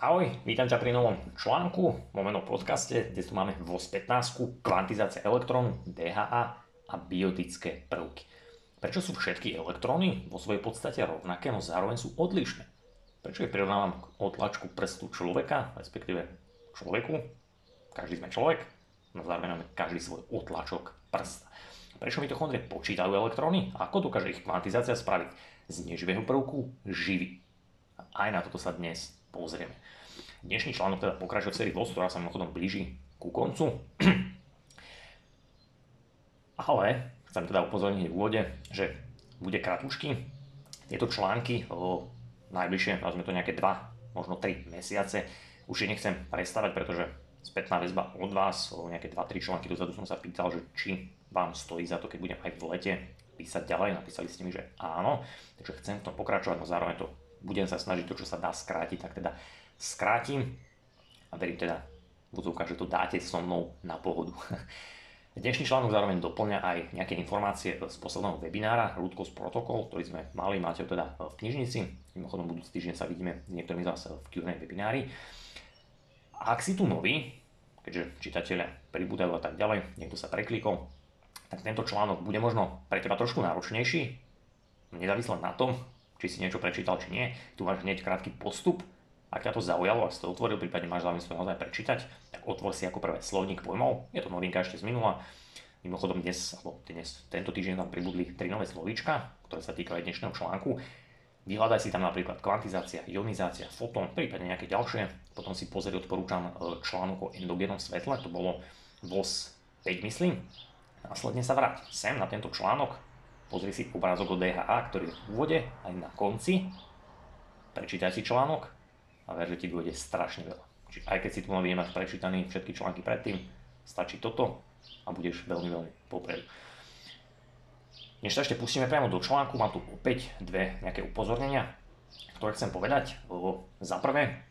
Ahoj, vítam ťa pri novom článku, v momentom podcaste, kde tu máme vo 15 kvantizácia elektrónu, DHA a biotické prvky. Prečo sú všetky elektróny vo svojej podstate rovnaké, no zároveň sú odlišné? Prečo ich prirovnávam k otlačku prstu človeka, respektíve človeku? Každý sme človek, no zároveň máme každý svoj otlačok prsta. Prečo mitochondrie počítajú elektróny ako dokáže ich kvantizácia spraviť z neživého prvku živý? Aj na toto sa dnes pozrieme. Dnešný článok teda pokračuje v sérii ktorá sa mimochodom blíži ku koncu. Ale chcem teda upozorniť v úvode, že bude kratušky. Tieto články o najbližšie, nazvime to nejaké 2, možno 3 mesiace, už ich nechcem prestávať, pretože spätná väzba od vás, o nejaké 2-3 články dozadu som sa pýtal, že či vám stojí za to, keď budem aj v lete písať ďalej. Napísali ste mi, že áno, takže chcem v tom pokračovať, no zároveň to budem sa snažiť to, čo sa dá skrátiť, tak teda skrátim a verím teda v že to dáte so mnou na pohodu. Dnešný článok zároveň doplňa aj nejaké informácie z posledného webinára Rootcause Protocol, ktorý sme mali, máte ho teda v knižnici. Mimochodom budúci týždeň sa vidíme s niektorými z vás v Q&A webinári. A ak si tu nový, keďže čitatelia pribúdajú a tak ďalej, niekto sa preklikol, tak tento článok bude možno pre teba trošku náročnejší, nezávisle na tom, či si niečo prečítal, či nie. Tu máš hneď krátky postup. Ak ťa to zaujalo, ak si to otvoril, prípadne máš záujem si to naozaj prečítať, tak otvor si ako prvé slovník pojmov. Je to novinka ešte z minula. Mimochodom dnes, alebo dnes, tento týždeň tam pribudli tri nové slovíčka, ktoré sa týkajú dnešného článku. Vyhľadaj si tam napríklad kvantizácia, ionizácia, fotón, prípadne nejaké ďalšie. Potom si pozri, odporúčam e, článok o endogénom svetle, to bolo VOS 5 myslím. Následne sa vráť sem na tento článok, Pozri si obrázok o DHA, ktorý je v úvode, aj na konci. Prečítaj si článok a ver, že ti bude strašne veľa. Čiže aj keď si tu nemáš prečítaný všetky články predtým, stačí toto a budeš veľmi, veľmi popredu. Než sa ešte pustíme priamo do článku, mám tu opäť dve nejaké upozornenia, ktoré chcem povedať. Za prvé,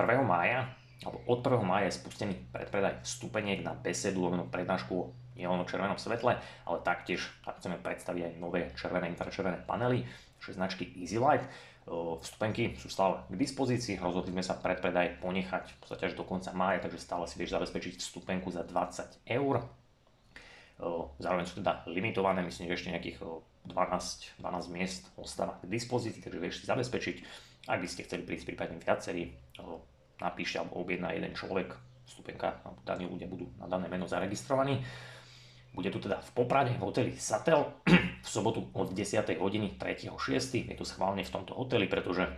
1. mája, alebo od 1. mája je spustený predpredaj vstupeniek na besedu lomenú prednášku o nielen o červenom svetle, ale taktiež tak chceme predstaviť aj nové červené infračervené panely, že značky EasyLight. Vstupenky sú stále k dispozícii, rozhodli sme sa predpredaj ponechať v podstate až do konca mája, takže stále si vieš zabezpečiť vstupenku za 20 eur. Zároveň sú teda limitované, myslím, že ešte nejakých 12, 12 miest ostáva k dispozícii, takže vieš si zabezpečiť. Ak by ste chceli prísť prípadne viacerí, napíšte alebo objedná jeden človek, vstupenka, daní ľudia budú na dané meno zaregistrovaní. Bude tu teda v Poprade v hoteli Satel v sobotu od 10. hodiny 3.6. Je to schválne v tomto hoteli, pretože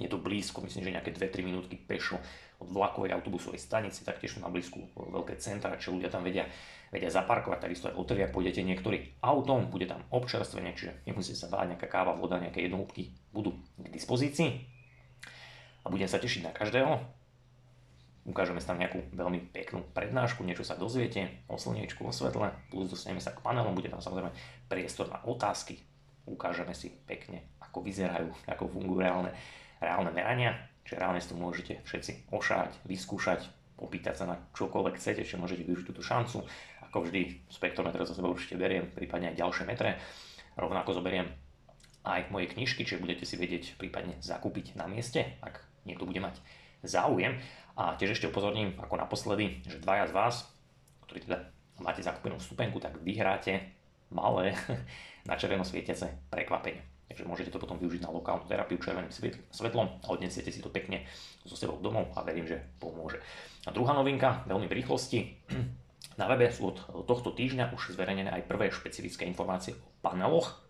je to blízko, myslím, že nejaké 2-3 minútky pešo od vlakovej autobusovej stanice, taktiež sú na blízku veľké centra, čo ľudia tam vedia, vedia zaparkovať, takisto aj hoteli, ak pôjdete niektorý autom, bude tam občerstvenie, čiže nemusíte sa báť, nejaká káva, voda, nejaké jednohúbky budú k dispozícii. A budem sa tešiť na každého, ukážeme tam nejakú veľmi peknú prednášku, niečo sa dozviete o slniečku, o svetle, plus dostaneme sa k panelom, bude tam samozrejme priestor na otázky, ukážeme si pekne, ako vyzerajú, ako fungujú reálne, reálne merania, čiže reálne si to môžete všetci ošať, vyskúšať, opýtať sa na čokoľvek chcete, či môžete využiť túto šancu. Ako vždy, spektrometre za sebou určite beriem, prípadne aj ďalšie metre. Rovnako zoberiem aj moje knižky, čiže budete si vedieť prípadne zakúpiť na mieste, ak niekto bude mať záujem. A tiež ešte upozorním, ako naposledy, že dvaja z vás, ktorí teda máte zakúpenú stupenku, tak vyhráte malé na červeno svietiace prekvapenie. Takže môžete to potom využiť na lokálnu terapiu červeným svetlom a odnesiete si to pekne so sebou domov a verím, že pomôže. A druhá novinka, veľmi v rýchlosti. Na webe sú od tohto týždňa už zverejnené aj prvé špecifické informácie o paneloch.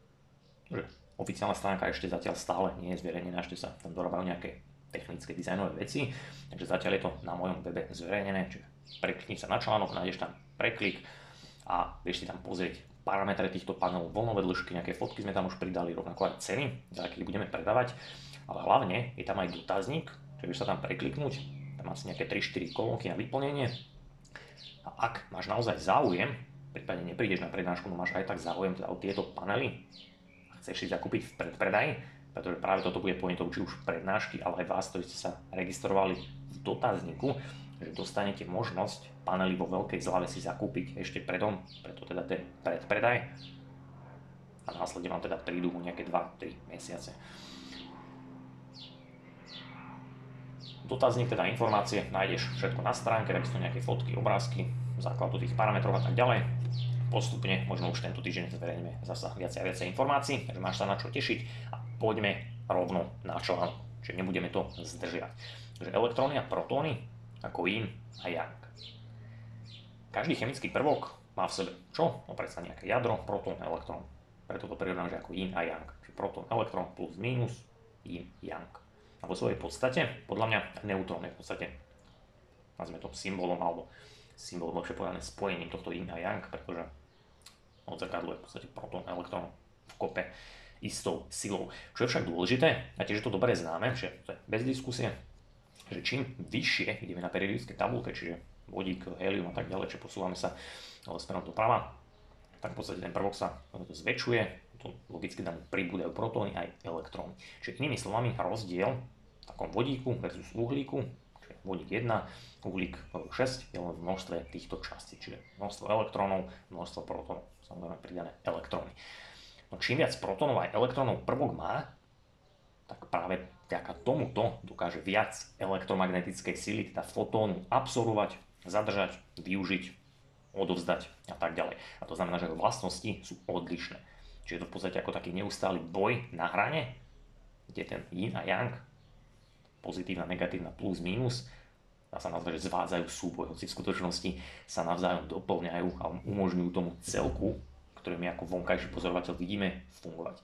Že oficiálna stránka ešte zatiaľ stále nie je zverejnená, ešte sa tam dorábajú nejaké technické dizajnové veci. Takže zatiaľ je to na mojom webe zverejnené, čiže preklikni sa na článok, nájdeš tam preklik a vieš si tam pozrieť parametre týchto panelov, voľnové dĺžky, nejaké fotky sme tam už pridali, rovnako aj ceny, za aké budeme predávať, ale hlavne je tam aj dotazník, čiže vieš sa tam prekliknúť, tam asi nejaké 3-4 kolónky na vyplnenie a ak máš naozaj záujem, prípadne neprídeš na prednášku, no máš aj tak záujem teda o tieto panely a chceš si zakúpiť v predpredaji, pretože práve toto bude pointou či už prednášky, ale aj vás, ktorí ste sa registrovali v dotazníku, že dostanete možnosť panely vo veľkej zlave si zakúpiť ešte predom, preto teda ten predpredaj a následne vám teda prídu nejaké 2-3 mesiace. dotazník, teda informácie, nájdeš všetko na stránke, takisto nejaké fotky, obrázky, základu tých parametrov a tak ďalej. Postupne, možno už tento týždeň zverejneme zasa viacej a viacej informácií, takže máš sa na čo tešiť a poďme rovno na článok, čiže nebudeme to zdržiavať. Takže elektróny a protóny ako yin a yang. Každý chemický prvok má v sebe čo? No predsa nejaké jadro, protón, elektrón. Preto to prirovnám, že ako yin a yang. Čiže protón, elektrón plus minus, yin, yang. A vo svojej podstate, podľa mňa neutrón je v podstate, nazvime to symbolom, alebo symbolom lepšie povedané spojením tohto yin a yang, pretože odzrkadluje v podstate protón, elektrón v kope istou silou. Čo je však dôležité, a tiež je to dobre známe, že to je bez diskusie, že čím vyššie ideme na periodické tabulke, čiže vodík, helium a tak ďalej, čiže posúvame sa smerom doprava, tak v podstate ten prvok sa zväčšuje, to logicky tam pribúdajú protóny aj elektróny. Čiže inými slovami rozdiel v takom vodíku versus uhlíku, čiže vodík 1, uhlík 6 je len v množstve týchto častí, čiže množstvo elektrónov, množstvo protónov, samozrejme pridané elektróny. No čím viac protónov aj elektrónov prvok má, tak práve vďaka tomuto dokáže viac elektromagnetickej sily, teda fotónu, absorbovať, zadržať, využiť, odovzdať a tak ďalej. A to znamená, že vlastnosti sú odlišné. Čiže je to v podstate ako taký neustály boj na hrane, kde ten yin a yang, pozitívna, negatívna, plus, minus, dá sa nazvať, že zvádzajú súboj, hoci v skutočnosti sa navzájom doplňajú a umožňujú tomu celku, ktorý my ako vonkajší pozorovateľ vidíme fungovať.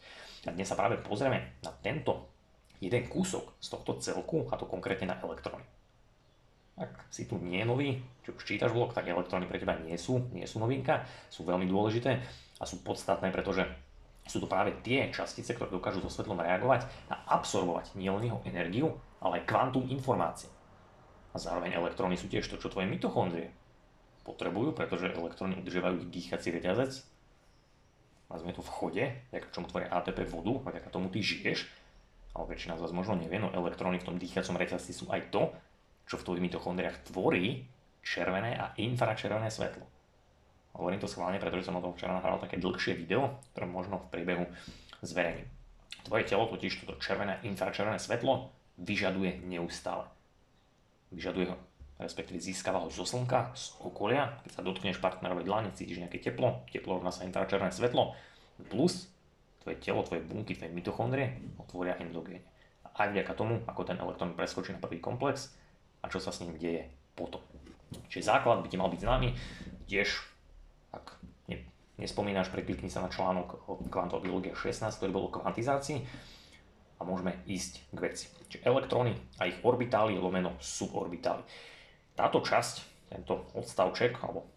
A dnes sa práve pozrieme na tento jeden kúsok z tohto celku, a to konkrétne na elektróny. Ak si tu nie nový, či už čítaš blok, tak elektróny pre teba nie sú, nie sú novinka, sú veľmi dôležité a sú podstatné, pretože sú to práve tie častice, ktoré dokážu so svetlom reagovať a absorbovať nielen jeho energiu, ale aj kvantum informácií. A zároveň elektróny sú tiež to, čo tvoje mitochondrie potrebujú, pretože elektróny udržiavajú ich dýchací reťazec, nazvime to v chode, vďaka čomu tvoria ATP vodu, vďaka tomu ty žiješ ale väčšina z vás možno nevie, no elektróny v tom dýchacom reťazci sú aj to, čo v tvojich mitochondriách tvorí červené a infračervené svetlo. Hovorím to schválne, pretože som o tom včera nahral také dlhšie video, ktoré možno v priebehu zverejním. Tvoje telo totiž toto červené infračervené svetlo vyžaduje neustále. Vyžaduje ho, respektíve získava ho zo slnka, z okolia. Keď sa dotkneš partnerovej dlane, cítiš nejaké teplo, teplo rovná sa infračervené svetlo, plus tvoje telo, tvoje bunky, tvoje mitochondrie otvoria endogéne. A aj vďaka tomu, ako ten elektrón preskočí na prvý komplex a čo sa s ním deje potom. Čiže základ by ti mal byť známy, tiež, ak ne, nespomínaš, preklikni sa na článok o kvantová biológia 16, ktorý bol o kvantizácii a môžeme ísť k veci. Čiže elektróny a ich orbitály lomeno suborbitály. Táto časť, tento odstavček, alebo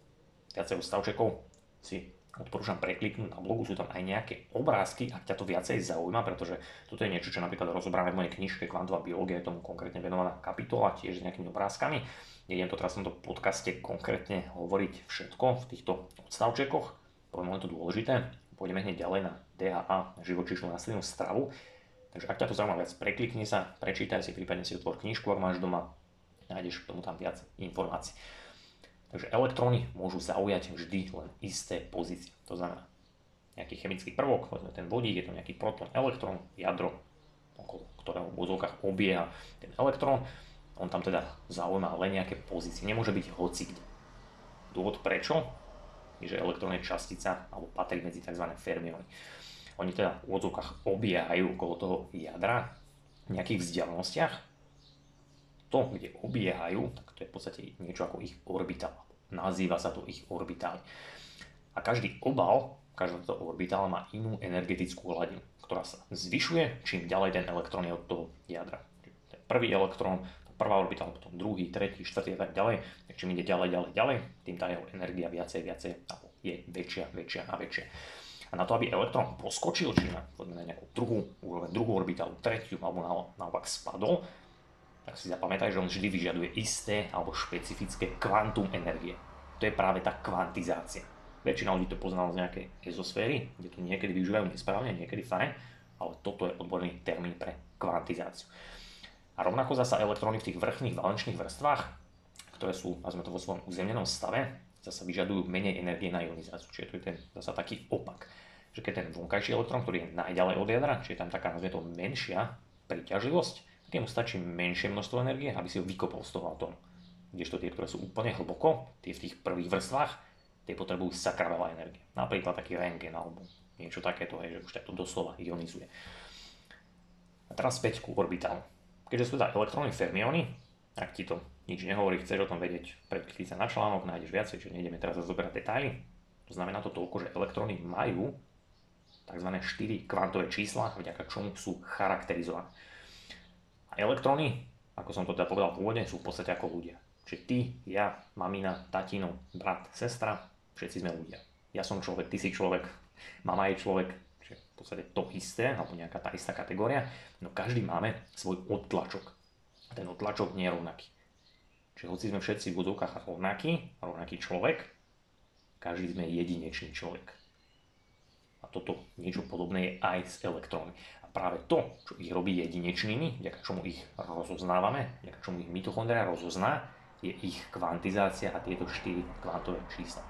viacero stavčekov si odporúčam prekliknúť na blogu, sú tam aj nejaké obrázky, ak ťa to viacej zaujíma, pretože toto je niečo, čo napríklad rozoberáme v mojej knižke Kvantová biológia, je tomu konkrétne venovaná kapitola, tiež s nejakými obrázkami. Nejdem to teraz v tomto podcaste konkrétne hovoriť všetko v týchto odstavčekoch, poviem len to dôležité. Pôjdeme hneď ďalej na DHA, živočíšnu rastlinnú stravu. Takže ak ťa to zaujíma viac, preklikni sa, prečítaj si, prípadne si otvor knižku, ak máš doma, nájdeš k tomu tam viac informácií. Takže elektróny môžu zaujať vždy len isté pozície. To znamená, nejaký chemický prvok, povedzme ten vodík, je to nejaký protón, elektrón, jadro, okolo ktorého v úzovkách obieha ten elektrón, on tam teda zaujíma len nejaké pozície, nemôže byť hoci kde. Dôvod prečo je, že elektrón je častica, alebo patrí medzi tzv. fermiony. Oni teda v úvodzovkách obiehajú okolo toho jadra v nejakých vzdialenostiach, to, kde obiehajú, tak to je v podstate niečo ako ich orbitál. Nazýva sa to ich orbitál. A každý obal, každá táto orbitála má inú energetickú hladinu, ktorá sa zvyšuje, čím ďalej ten elektrón je od toho jadra. Ten prvý elektrón, prvá orbitála, potom druhý, tretí, štvrtý a tak ďalej, tak čím ide ďalej, ďalej, ďalej, tým tá jeho energia viacej, viacej, je väčšia, väčšia a väčšia. A na to, aby elektrón poskočil, čiže na, na nejakú druhú úroveň, druhú orbitálu, tretiu, alebo naopak spadol, tak si zapamätaj, že on vždy vyžaduje isté alebo špecifické kvantum energie. To je práve tá kvantizácia. Väčšina ľudí to poznala z nejakej ezosféry, kde to niekedy využívajú nesprávne, niekedy fajn, ale toto je odborný termín pre kvantizáciu. A rovnako zasa elektróny v tých vrchných valenčných vrstvách, ktoré sú, nazvime to vo svojom uzemnenom stave, zasa vyžadujú menej energie na ionizáciu. Čiže to je ten zasa taký opak. Že keď ten vonkajší elektrón, ktorý je najďalej od jadra, čiže tam taká, nazvime to, menšia príťažlivosť, takému stačí menšie množstvo energie, aby si ho vykopol z toho atómu. Kdežto tie, ktoré sú úplne hlboko, tie v tých prvých vrstvách, tie potrebujú sakra veľa energie. Napríklad taký rengen alebo niečo takéto, hej, že už takto doslova ionizuje. A teraz späť ku orbitálu. Keďže sú teda elektróny fermióny, ak ti to nič nehovorí, chceš o tom vedieť, predklikni sa na článok, nájdeš viacej, čiže nejdeme teraz zoberať detaily. To znamená to toľko, že elektróny majú tzv. 4 kvantové čísla, vďaka čomu sú charakterizované. A elektróny, ako som to teda povedal v úvode, sú v podstate ako ľudia. Čiže ty, ja, mamina, tatino, brat, sestra, všetci sme ľudia. Ja som človek, ty si človek, mama je človek, čiže v podstate to isté, alebo nejaká tá istá kategória, no každý máme svoj odtlačok. Ten odtlačok nie je rovnaký. Čiže hoci sme všetci v úzovkách rovnakí, rovnaký človek, každý sme jedinečný človek. A toto niečo podobné je aj s elektrónmi. Práve to, čo ich robí jedinečnými, vďaka čomu ich rozoznávame, vďaka čomu ich mitochondria rozozná, je ich kvantizácia a tieto 4 kvantové čísla.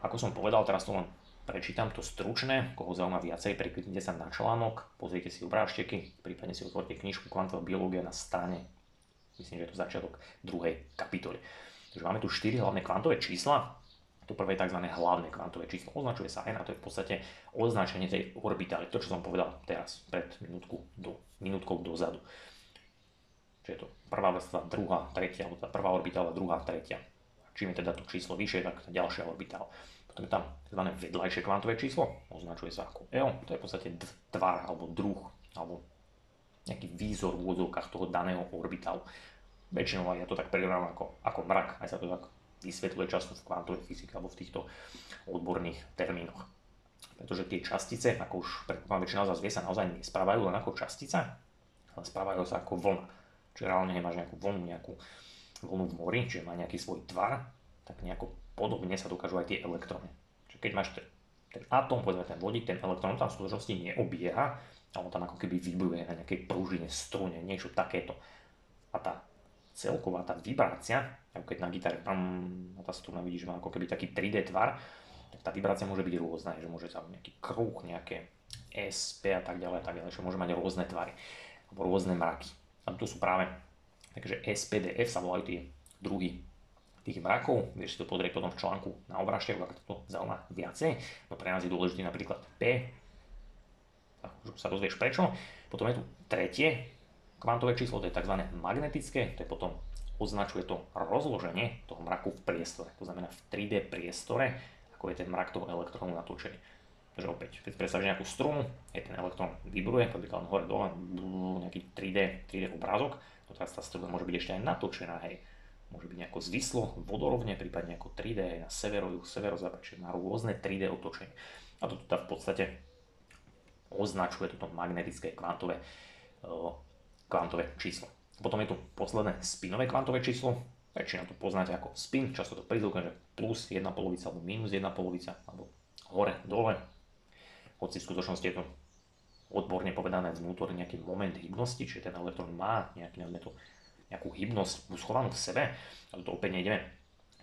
Ako som povedal, teraz to len prečítam to stručné, koho zaujíma viacej, prekliknite sa na článok, pozrite si obrážteky, prípadne si otvorte knižku Kvantová biológia na strane, myslím, že je to začiatok druhej kapitoly. Takže máme tu 4 hlavné kvantové čísla, to prvé tzv. hlavné kvantové číslo. Označuje sa N a to je v podstate označenie tej orbitály. To, čo som povedal teraz, pred minútku do, minútkou dozadu. Čiže je to prvá vrstva, druhá, tretia, alebo tá prvá orbitála, druhá, tretia. Čím je teda to číslo vyššie, tak tá ďalšia orbitála. Potom je tam tzv. vedľajšie kvantové číslo, označuje sa ako EO, to je v podstate tvar alebo druh, alebo nejaký výzor v úvodzovkách toho daného orbitálu. Väčšinou ja to tak prirovnávam ako, ako mrak, aj sa to tak vysvetľuje často v kvantovej fyzike alebo v týchto odborných termínoch. Pretože tie častice, ako už predpokladám väčšina z vás vie, sa naozaj nesprávajú len ako častica, ale správajú sa ako vlna. Čiže reálne nemáš nejakú vlnu, nejakú vlnu v mori, čiže má nejaký svoj tvar, tak nejako podobne sa dokážu aj tie elektróny. Čiže keď máš ten, ten atóm, povedzme ten vodík, ten elektrón tam v skutočnosti neobieha, ale tam ako keby vybruje na nejakej pružine, strune, niečo takéto. A tá celková tá vibrácia, ako keď na gitare tam, tá struna vidíš, má ako keby taký 3D tvar, tak tá vibrácia môže byť rôzna, že môže tam nejaký kruh, nejaké SP a tak ďalej, a tak ďalej, že môže mať rôzne tvary, alebo rôzne mraky. A to sú práve, takže SPDF sa volajú tie druhy tých mrakov, vieš si to pozrieť potom v článku na obražte, ak to zaujíma viacej. No pre nás je dôležitý napríklad P, už sa dozvieš prečo. Potom je tu tretie kvantové číslo, to je tzv. magnetické, to je potom označuje to rozloženie toho mraku v priestore, to znamená v 3D priestore, ako je ten mrak toho elektrónu natočený. Takže opäť, keď predstavíš nejakú strunu, je ten elektrón vibruje, napríklad hore dole, nejaký 3D, 3D obrázok, no teraz tá struna môže byť ešte aj natočená, hej. Môže byť nejako zvislo, vodorovne, prípadne ako 3D aj na severo, juh, severozápad, čiže má rôzne 3D otočenie. A to teda v podstate označuje toto magnetické kvantové, kvantové číslo. Potom je tu posledné spinové kvantové číslo, väčšina to poznáte ako spin, často to prizvukujem, že plus jedna polovica alebo minus jedna polovica, alebo hore, dole, hoci v skutočnosti je to odborne povedané vnútorný nejaký moment hybnosti, čiže ten elektrón má nejaký, to, nejakú hybnosť schovanú v sebe, ale to opäť nejdeme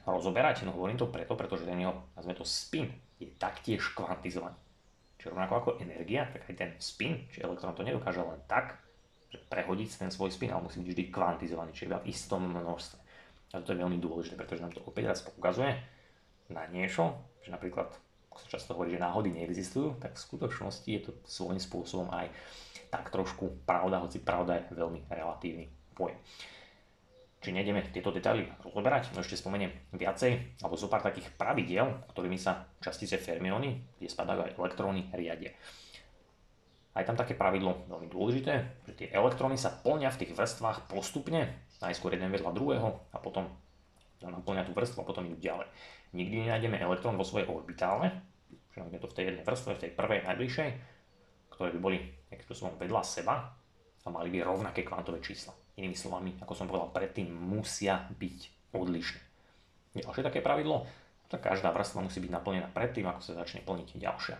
rozoberať, no hovorím to preto, pretože ten jeho, nazveme to spin, je taktiež kvantizovaný. Čiže rovnako ako energia, tak aj ten spin, čiže elektrón to nedokáže len tak, prehodiť ten svoj spin, ale musí byť vždy kvantizovaný, čiže v istom množstve. A to je veľmi dôležité, pretože nám to opäť raz ukazuje na niečo, že napríklad ako sa často hovorí, že náhody neexistujú, tak v skutočnosti je to svojím spôsobom aj tak trošku pravda, hoci pravda je veľmi relatívny pojem. Či nejdeme tieto detaily rozoberať, no ešte spomeniem viacej, alebo zo pár takých pravidiel, ktorými sa častice fermióny, kde spadajú aj elektróny, riadia. Aj tam také pravidlo veľmi dôležité, že tie elektróny sa plnia v tých vrstvách postupne, najskôr jeden vedľa druhého a potom naplňa tú vrstvu a potom idú ďalej nikdy nenájdeme elektrón vo svojej orbitále, že je to v tej jednej vrstve, v tej prvej najbližšej, ktoré by boli nejakým spôsobom vedľa seba a mali by rovnaké kvantové čísla. Inými slovami, ako som povedal predtým, musia byť odlišné. Ďalšie také pravidlo, tak každá vrstva musí byť naplnená predtým, ako sa začne plniť ďalšia.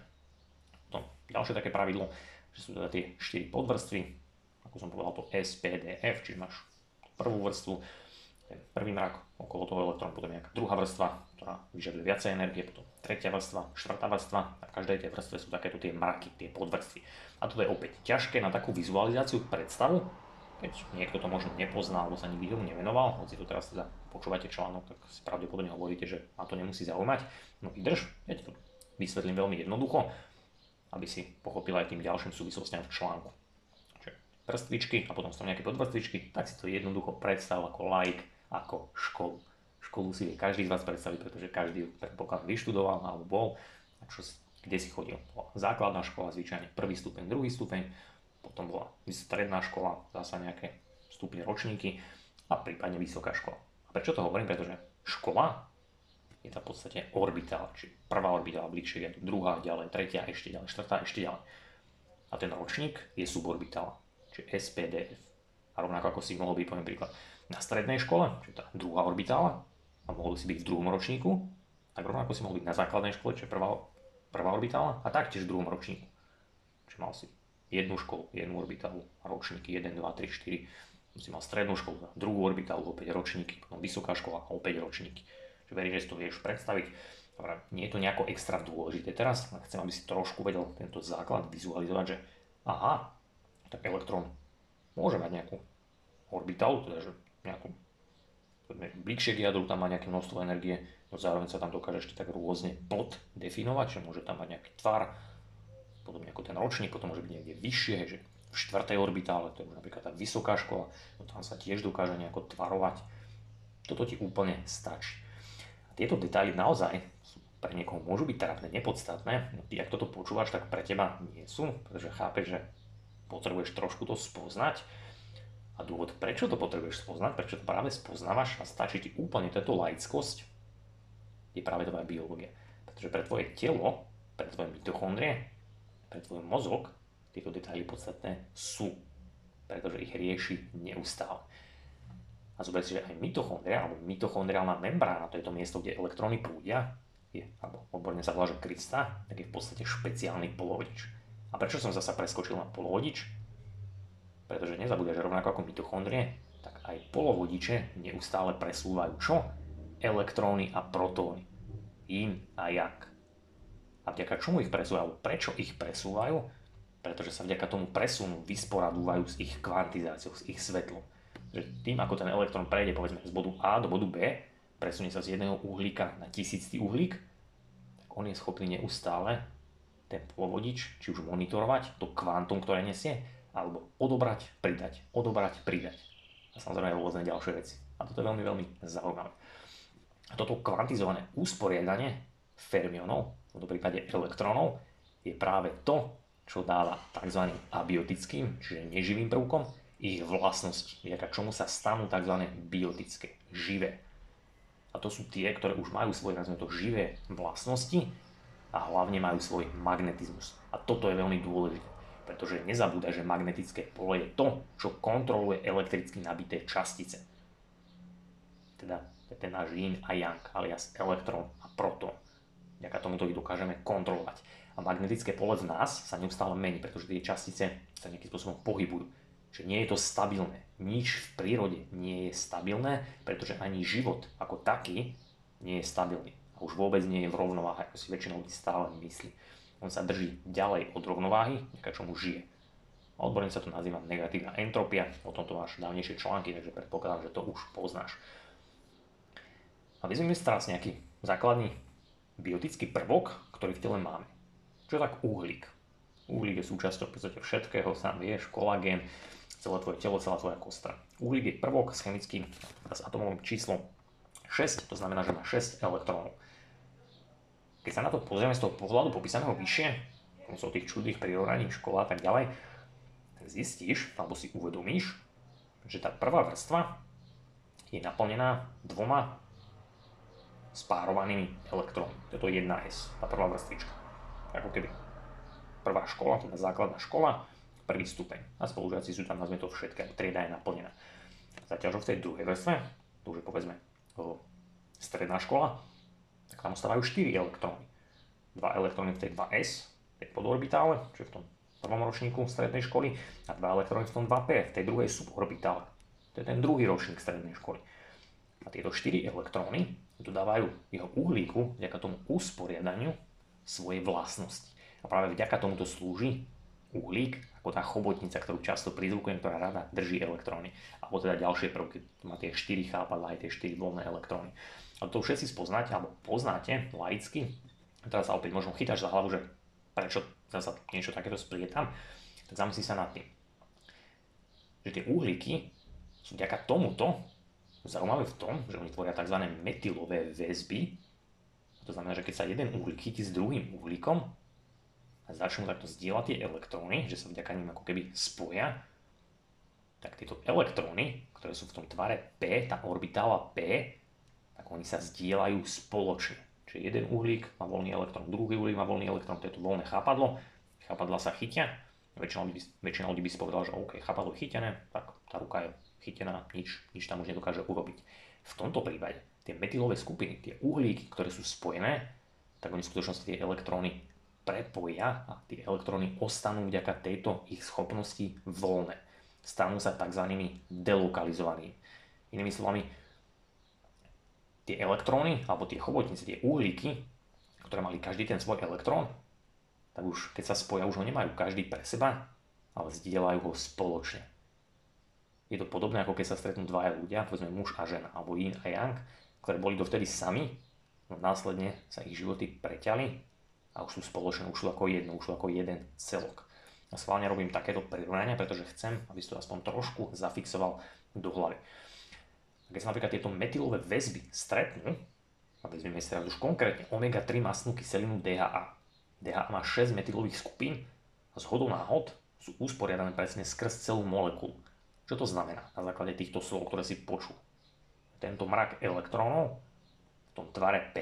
To ďalšie také pravidlo, že sú teda tie 4 podvrstvy, ako som povedal to SPDF, čiže máš prvú vrstvu, ten prvý mrak, okolo toho elektrónu, potom nejaká druhá vrstva, ktorá vyžaduje viacej energie, potom tretia vrstva, štvrtá vrstva a v každej tej vrstve sú takéto tie mraky, tie podvrstvy. A toto je opäť ťažké na takú vizualizáciu, predstavu, keď niekto to možno nepozná alebo sa nikdy tomu nevenoval, hoci to teraz teda počúvate článok, tak si pravdepodobne hovoríte, že ma to nemusí zaujímať. No vydrž, ja to vysvetlím veľmi jednoducho, aby si pochopil aj tým ďalším súvislostiam v článku. Čiže vrstvičky a potom sú tam nejaké podvrstvičky, tak si to jednoducho predstav ako like, ako školu. Školu si vie každý z vás predstaviť, pretože každý ju predpoklad vyštudoval alebo bol. A čo, kde si chodil? Bola základná škola, zvyčajne prvý stupeň, druhý stupeň, potom bola stredná škola, zasa nejaké stupne ročníky a prípadne vysoká škola. A prečo to hovorím? Pretože škola je to v podstate orbitál, či prvá orbitála bližšie je druhá, ďalej, tretia, ešte ďalej, štvrtá, ešte ďalej. A ten ročník je suborbitála, či SPDF. A rovnako ako si mohol byť, poviem príklad, na strednej škole, čiže tá druhá orbitála, a mohol si byť v druhom ročníku, tak rovnako si mohol byť na základnej škole, čiže prvá, prvá orbitála, a taktiež v druhom ročníku. Čiže mal si jednu školu, jednu orbitálu, ročníky 1, 2, 3, 4, si mal strednú školu, druhú orbitálu, opäť ročníky, potom vysoká škola, opäť ročníky. Verím, že si to vieš predstaviť. Dobre, nie je to nejako extra dôležité teraz, chcem, aby si trošku vedel tento základ vizualizovať, že aha, tak elektrón môže mať nejakú orbitálu, teda že nejakú bližšie k jadru, tam má nejaké množstvo energie, no zároveň sa tam dokáže ešte tak rôzne pod definovať, že môže tam mať nejaký tvar, podobne ako ten ročník, potom môže byť niekde vyššie, že v štvrtej orbitále, to je už napríklad tá vysoká škola, no tam sa tiež dokáže nejako tvarovať. Toto ti úplne stačí. Tieto detaily naozaj pre niekoho môžu byť trápne, nepodstatné. No ty, ak toto počúvaš, tak pre teba nie sú, pretože chápeš, že potrebuješ trošku to spoznať, a dôvod, prečo to potrebuješ spoznať, prečo to práve spoznávaš a stačí ti úplne táto laickosť, je práve tvoja biológia. Pretože pre tvoje telo, pre tvoje mitochondrie, pre tvoj mozog tieto detaily podstatné sú, pretože ich rieši neustále. A zober si, že aj mitochondria, alebo mitochondriálna membrána, to je to miesto, kde elektróny prúdia, je, alebo odborne sa volá, že krysta, tak je v podstate špeciálny polovodič. A prečo som zasa preskočil na polovodič? Pretože nezabúdaj, že rovnako ako mitochondrie, tak aj polovodiče neustále presúvajú čo? Elektróny a protóny. In a jak. A vďaka čomu ich presúvajú? Prečo ich presúvajú? Pretože sa vďaka tomu presunu vysporadúvajú s ich kvantizáciou, s ich svetlom. Že tým, ako ten elektrón prejde povedzme z bodu A do bodu B, presunie sa z jedného uhlíka na tisíctý uhlík, tak on je schopný neustále ten polovodič, či už monitorovať to kvantum, ktoré nesie, alebo odobrať, pridať, odobrať, pridať. A samozrejme aj rôzne ďalšie veci. A toto je veľmi, veľmi zaujímavé. A toto kvantizované usporiadanie fermionov, v tomto prípade elektrónov, je práve to, čo dáva tzv. abiotickým, čiže neživým prvkom, ich vlastnosti, vďaka čomu sa stanú tzv. biotické, živé. A to sú tie, ktoré už majú svoje, nazvime to, živé vlastnosti a hlavne majú svoj magnetizmus. A toto je veľmi dôležité pretože nezabúda, že magnetické pole je to, čo kontroluje elektricky nabité častice. Teda ten náš yin a yang, alias elektrón a protón. Vďaka tomuto ich dokážeme kontrolovať. A magnetické pole v nás sa neustále mení, pretože tie častice sa nejakým spôsobom pohybujú. Že nie je to stabilné. Nič v prírode nie je stabilné, pretože ani život ako taký nie je stabilný. A už vôbec nie je v rovnováhe, ako si väčšinou ľudí stále myslí on sa drží ďalej od rovnováhy, vďaka čomu žije. Odborne sa to nazýva negatívna entropia, o tomto máš dávnejšie články, takže predpokladám, že to už poznáš. A vezmeme si teraz nejaký základný biotický prvok, ktorý v tele máme. Čo tak uhlík? Uhlík je súčasťou v podstate všetkého, sám vieš, kolagén, celé tvoje telo, celá tvoja kostra. Uhlík je prvok s chemickým s atomovým číslom 6, to znamená, že má 6 elektrónov. Keď sa na to pozrieme z toho pohľadu popísaného vyššie, o tých čudných prirovnaní škola a tak ďalej, zistíš, alebo si uvedomíš, že tá prvá vrstva je naplnená dvoma spárovanými elektrónmi. To je to 1S, tá prvá vrstvička. Ako keby prvá škola, teda základná škola, prvý stupeň. A spolužiaci sú tam, nazvime to všetké, trieda je naplnená. Zatiaľ, že v tej druhej vrstve, to už je povedzme stredná škola, tak tam ostávajú 4 elektróny. Dva elektróny v tej 2s, tej podorbitále, čiže v tom prvom ročníku strednej školy, a dva elektróny v tom 2p, v tej druhej suborbitále. To je ten druhý ročník strednej školy. A tieto 4 elektróny dodávajú jeho uhlíku vďaka tomu usporiadaniu svojej vlastnosti. A práve vďaka tomuto slúži uhlík ako tá chobotnica, ktorú často prizvukujem, ktorá rada drží elektróny. Alebo teda ďalšie prvky, má tie 4 chápadla, aj tie 4 voľné elektróny. A to všetci spoznáte, alebo poznáte laicky. Teraz sa opäť možno chytáš za hlavu, že prečo sa niečo takéto splietam, tak zamyslí sa nad tým. Že tie uhlíky sú vďaka tomuto zaujímavé v tom, že oni tvoria tzv. metylové väzby. To znamená, že keď sa jeden uhlík chytí s druhým uhlíkom, a začnú takto zdieľať tie elektróny, že sa vďaka ním ako keby spoja, tak tieto elektróny, ktoré sú v tom tvare P, tá orbitála P, tak oni sa zdieľajú spoločne. Čiže jeden uhlík má voľný elektrón, druhý uhlík má voľný elektrón, to je to voľné chápadlo, chápadla sa chytia, väčšina ľudí, väčšina ľudí by si povedala, že OK, chápadlo je chytené, tak tá ruka je chytená, nič, nič tam už nedokáže urobiť. V tomto prípade tie metylové skupiny, tie uhlíky, ktoré sú spojené, tak oni v skutočnosti tie elektróny prepoja a tie elektróny ostanú vďaka tejto ich schopnosti voľné. Stanú sa tzv. delokalizovanými. Inými slovami, tie elektróny, alebo tie chobotnice, tie uhlíky, ktoré mali každý ten svoj elektrón, tak už keď sa spoja, už ho nemajú každý pre seba, ale zdieľajú ho spoločne. Je to podobné, ako keď sa stretnú dvaja ľudia, povedzme muž a žena, alebo yin a yang, ktoré boli dovtedy sami, no následne sa ich životy preťali a už sú spoločné, už sú ako jedno, už sú ako jeden celok. A schválne robím takéto prirovnania, pretože chcem, aby si to aspoň trošku zafixoval do hlavy. Keď sa napríklad tieto metylové väzby stretnú, a vezmeme si teraz už konkrétne omega-3 masnú kyselinu DHA. DHA má 6 metylových skupín a z hodou náhod sú usporiadané presne skrz celú molekulu. Čo to znamená na základe týchto slov, ktoré si počul? Tento mrak elektrónov v tom tvare P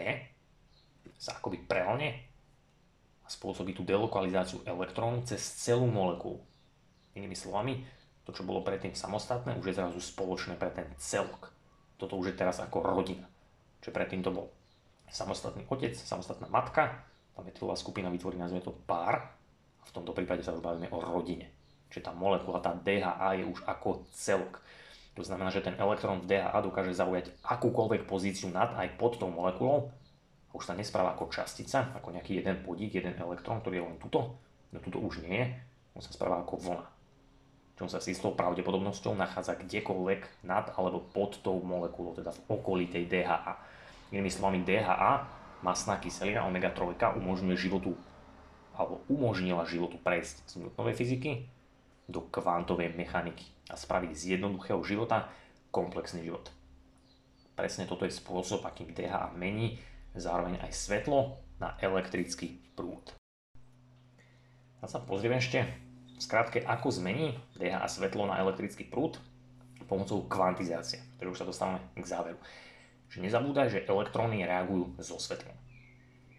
sa akoby prelne spôsobí tú delokalizáciu elektrónu cez celú molekulu. Inými slovami, to, čo bolo predtým samostatné, už je zrazu spoločné pre ten celok. Toto už je teraz ako rodina. Čo predtým to bol samostatný otec, samostatná matka, tá metylová skupina vytvorí, nazveme to pár, a v tomto prípade sa už bavíme o rodine. Čiže tá molekula, tá DHA je už ako celok. To znamená, že ten elektrón v DHA dokáže zaujať akúkoľvek pozíciu nad aj pod tou molekulou už sa nespráva ako častica, ako nejaký jeden podík, jeden elektrón, ktorý je len tuto, no tuto už nie je, on sa správa ako vlna. Čo sa s istou pravdepodobnosťou nachádza kdekoľvek nad alebo pod tou molekulou, teda v okolí tej DHA. Inými slovami DHA, masná kyselina omega-3 umožňuje životu alebo umožnila životu prejsť z Newtonovej fyziky do kvantovej mechaniky a spraviť z jednoduchého života komplexný život. Presne toto je spôsob, akým DHA mení zároveň aj svetlo na elektrický prúd. A sa pozrieme ešte v skratke, ako zmení DHA svetlo na elektrický prúd pomocou kvantizácie, ktoré už sa dostávame k záveru. Že nezabúdaj, že elektróny reagujú so svetlom.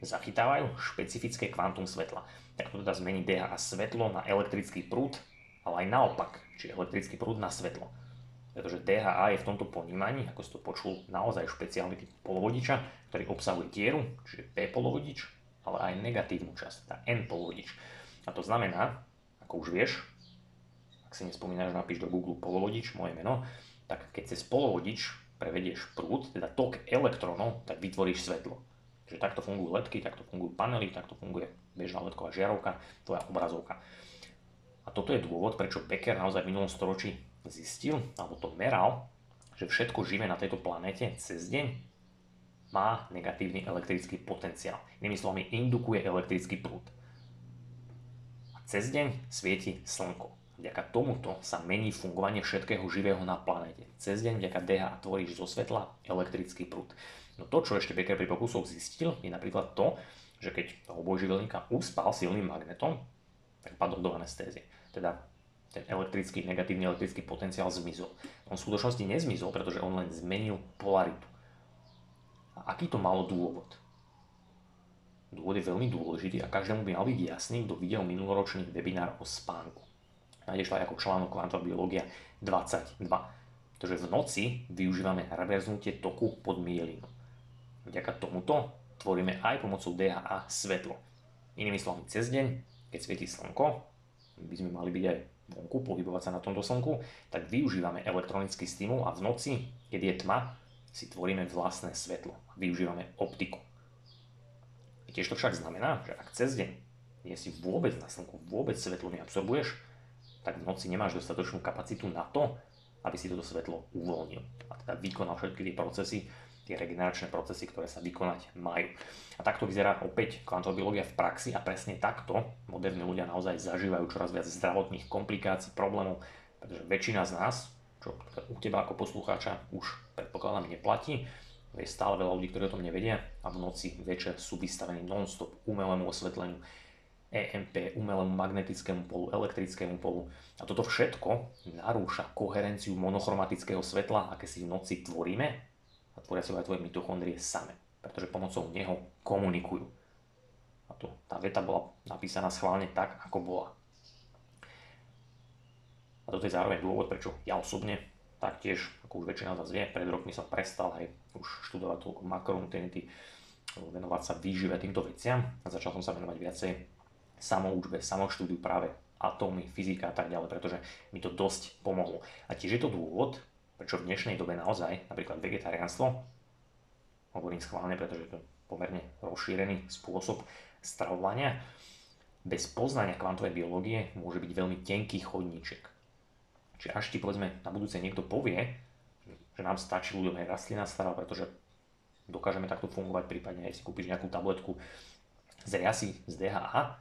Zachytávajú špecifické kvantum svetla. Tak to teda zmení DHA svetlo na elektrický prúd, ale aj naopak, či elektrický prúd na svetlo pretože DHA je v tomto ponímaní, ako si to počul, naozaj špeciálny typ polovodiča, ktorý obsahuje dieru, čiže P polovodič, ale aj negatívnu časť, tá N polovodič. A to znamená, ako už vieš, ak si nespomínaš, napíš do Google polovodič, moje meno, tak keď cez polovodič prevedieš prúd, teda tok elektrónov, tak vytvoríš svetlo. Čiže takto fungujú ledky, takto fungujú panely, takto funguje bežná ledková žiarovka, tvoja obrazovka. A toto je dôvod, prečo Becker naozaj v minulom storočí zistil, alebo to meral, že všetko živé na tejto planéte cez deň má negatívny elektrický potenciál. Inými slovami, indukuje elektrický prúd. A cez deň svieti slnko. Vďaka tomuto sa mení fungovanie všetkého živého na planéte. Cez deň vďaka DHA tvoríš zo svetla elektrický prúd. No to, čo ešte Becker pri pokusoch zistil, je napríklad to, že keď toho obojživelníka uspal silným magnetom, tak padol do anestézie. Teda ten elektrický, negatívny elektrický potenciál zmizol. On v skutočnosti nezmizol, pretože on len zmenil polaritu. A aký to malo dôvod? Dôvod je veľmi dôležitý a každému by mal byť jasný, kto videl minuloročný webinár o spánku. Nájdeš to aj ako článok Kvantová biológia 22. Pretože v noci využívame reverznutie toku pod mielinu. Vďaka tomuto tvoríme aj pomocou DHA svetlo. Inými slovami, cez deň, keď svieti slnko, by sme mali byť aj vonku, pohybovať sa na tomto slnku, tak využívame elektronický stimul a v noci, keď je tma, si tvoríme vlastné svetlo. Využívame optiku. Tiež to však znamená, že ak cez deň nie si vôbec na slnku, vôbec svetlo neabsorbuješ, tak v noci nemáš dostatočnú kapacitu na to, aby si toto svetlo uvoľnil a teda vykonal všetky tie procesy, tie regeneračné procesy, ktoré sa vykonať majú. A takto vyzerá opäť kvantová biológia v praxi a presne takto moderní ľudia naozaj zažívajú čoraz viac zdravotných komplikácií, problémov, pretože väčšina z nás, čo u teba ako poslucháča už predpokladám neplatí, je stále veľa ľudí, ktorí o tom nevedia a v noci večer sú vystavení non-stop umelému osvetleniu, EMP, umelému magnetickému polu, elektrickému polu. A toto všetko narúša koherenciu monochromatického svetla, aké si v noci tvoríme tvoria sa aj tvoje mitochondrie same, pretože pomocou neho komunikujú. A to, tá veta bola napísaná schválne tak, ako bola. A toto je zároveň dôvod, prečo ja osobne taktiež, ako už väčšina z vás vie, pred rokmi som prestal aj už študovať toľko makronutrienty, venovať sa výžive týmto veciam a začal som sa venovať viacej samoučbe, samoštúdiu práve atómy, fyzika a tak ďalej, pretože mi to dosť pomohlo. A tiež je to dôvod, prečo v dnešnej dobe naozaj, napríklad vegetariánstvo, hovorím schválne, pretože to je pomerne rozšírený spôsob stravovania, bez poznania kvantovej biológie môže byť veľmi tenký chodníček. Čiže až ti povedzme na budúce niekto povie, že nám stačí ľuďom aj rastlina strava, pretože dokážeme takto fungovať, prípadne aj si kúpiš nejakú tabletku z riasy z DHA,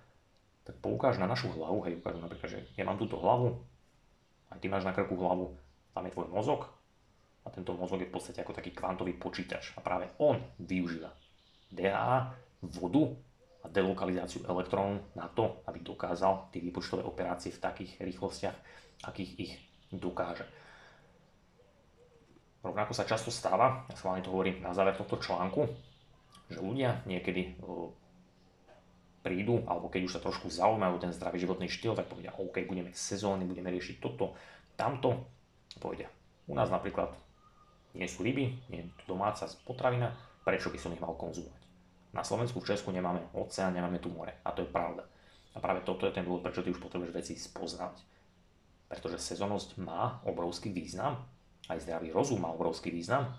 tak poukáž na našu hlavu, hej, ukáž napríklad, že ja mám túto hlavu, aj ty máš na krku hlavu, tam je tvoj mozog a tento mozog je v podstate ako taký kvantový počítač a práve on využíva DHA, vodu a delokalizáciu elektrónov na to, aby dokázal tie výpočtové operácie v takých rýchlostiach, akých ich dokáže. Rovnako sa často stáva, ja schválne to hovorím na záver tohto článku, že ľudia niekedy prídu, alebo keď už sa trošku zaujímajú ten zdravý životný štýl, tak povedia, OK, budeme sezóny, budeme riešiť toto, tamto, povedia. U nás napríklad nie sú ryby, nie je to domáca potravina, prečo by som ich mal konzumovať. Na Slovensku, v Česku nemáme oceán, nemáme tu more. A to je pravda. A práve toto je ten dôvod, prečo ty už potrebuješ veci spoznať. Pretože sezónnosť má obrovský význam, aj zdravý rozum má obrovský význam.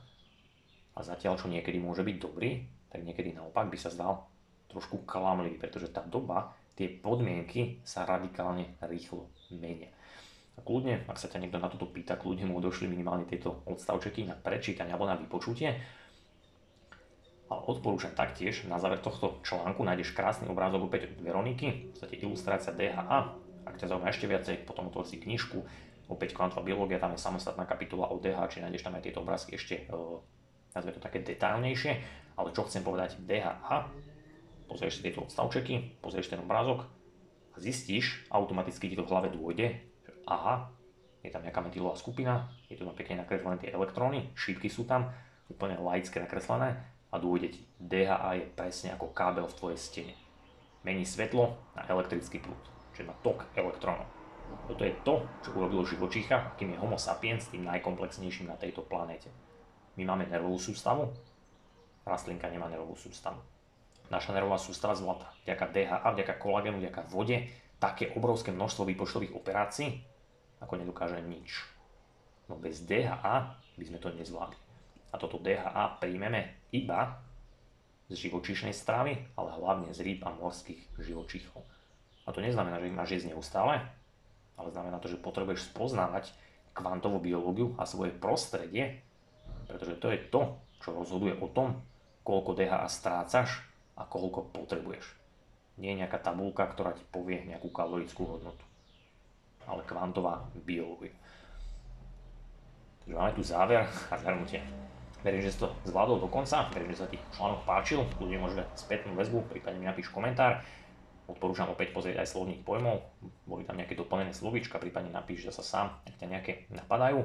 A zatiaľ, čo niekedy môže byť dobrý, tak niekedy naopak by sa zdal trošku klamlivý, pretože tá doba, tie podmienky sa radikálne rýchlo menia. Kľudne, ak sa ťa niekto na toto pýta, kľudne mu odošli minimálne tieto odstavčeky na prečítanie alebo na vypočutie. Ale odporúčam taktiež, na záver tohto článku nájdeš krásny obrázok opäť od Veroniky, v podstate ilustrácia DHA. Ak ťa zaujíma ešte viacej, potom otvor si knižku, opäť kvantová biológia, tam je samostatná kapitola o DHA, či nájdeš tam aj tieto obrázky ešte, e, nazvime to také detailnejšie. Ale čo chcem povedať, DHA pozrieš si tieto odstavčeky, pozrieš ten obrázok a zistíš, automaticky ti to v hlave dôjde, aha, je tam nejaká metylová skupina, je tu pekne nakreslené tie elektróny, šípky sú tam, úplne laické nakreslené a dôjde ti. DHA je presne ako kábel v tvojej stene. Mení svetlo na elektrický prúd, čiže na tok elektrónov. Toto je to, čo urobilo živočícha, kým je Homo sapiens tým najkomplexnejším na tejto planéte. My máme nervovú sústavu, rastlinka nemá nervovú sústavu naša nervová sústava zvláda vďaka DHA, vďaka kolagénu, vďaka vode také obrovské množstvo výpočtových operácií, ako nedokáže nič. No bez DHA by sme to nezvládli. A toto DHA príjmeme iba z živočíšnej stravy, ale hlavne z rýb a morských živočíchov. A to neznamená, že ich máš jesť neustále, ale znamená to, že potrebuješ spoznávať kvantovú biológiu a svoje prostredie, pretože to je to, čo rozhoduje o tom, koľko DHA strácaš a koľko potrebuješ. Nie je nejaká tabulka, ktorá ti povie nejakú kalorickú hodnotu, ale kvantová biológia. Takže máme tu záver a zhrnutie. Verím, že si to zvládol do konca, verím, že sa ti článok páčil, kľudne môžeš dať spätnú väzbu, prípadne mi napíš komentár. Odporúčam opäť pozrieť aj slovník pojmov, boli tam nejaké doplnené slovíčka, prípadne napíš sa sám, ak ťa nejaké napadajú.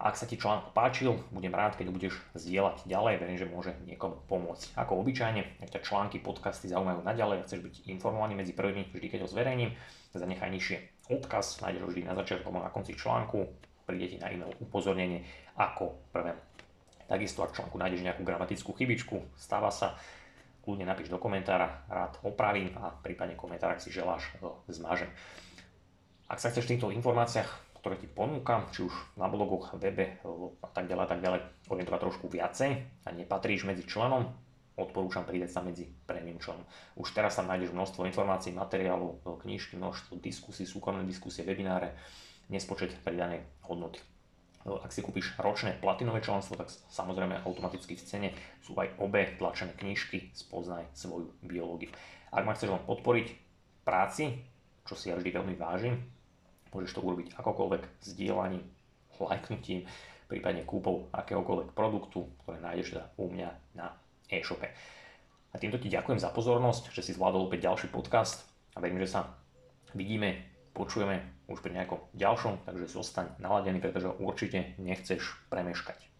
Ak sa ti článok páčil, budem rád, keď budeš zdieľať ďalej, verím, že môže niekomu pomôcť. Ako obyčajne, ak ťa články, podcasty zaujímajú naďalej a chceš byť informovaný medzi prvými, vždy keď ho zverejním, zanechaj nižšie odkaz, nájdeš vždy na začiatku alebo na konci článku, príde na e-mail upozornenie ako prvé. Takisto ak článku nájdeš nejakú gramatickú chybičku, stáva sa, kľudne napíš do komentára, rád opravím a prípadne komentár, ak si želáš, zmažem. Ak sa chceš v týchto informáciách ktoré ti ponúkam, či už na blogoch, webe a tak ďalej, tak ďalej, orientovať trošku viacej a nepatríš medzi členom odporúčam pridať sa medzi premium členom. Už teraz tam nájdeš množstvo informácií, materiálov, knižky, množstvo diskusí, súkromné diskusie, webináre, nespočet pridanej hodnoty. Ak si kúpiš ročné platinové členstvo, tak samozrejme automaticky v cene sú aj obe tlačené knižky Spoznaj svoju biológiu. Ak ma chceš len podporiť práci, čo si ja vždy veľmi vážim, môžeš to urobiť akokoľvek zdieľaním, lajknutím, prípadne kúpou akéhokoľvek produktu, ktoré nájdeš teda u mňa na e-shope. A týmto ti ďakujem za pozornosť, že si zvládol opäť ďalší podcast a verím, že sa vidíme počujeme už pri nejakom ďalšom, takže zostaň naladený, pretože určite nechceš premeškať.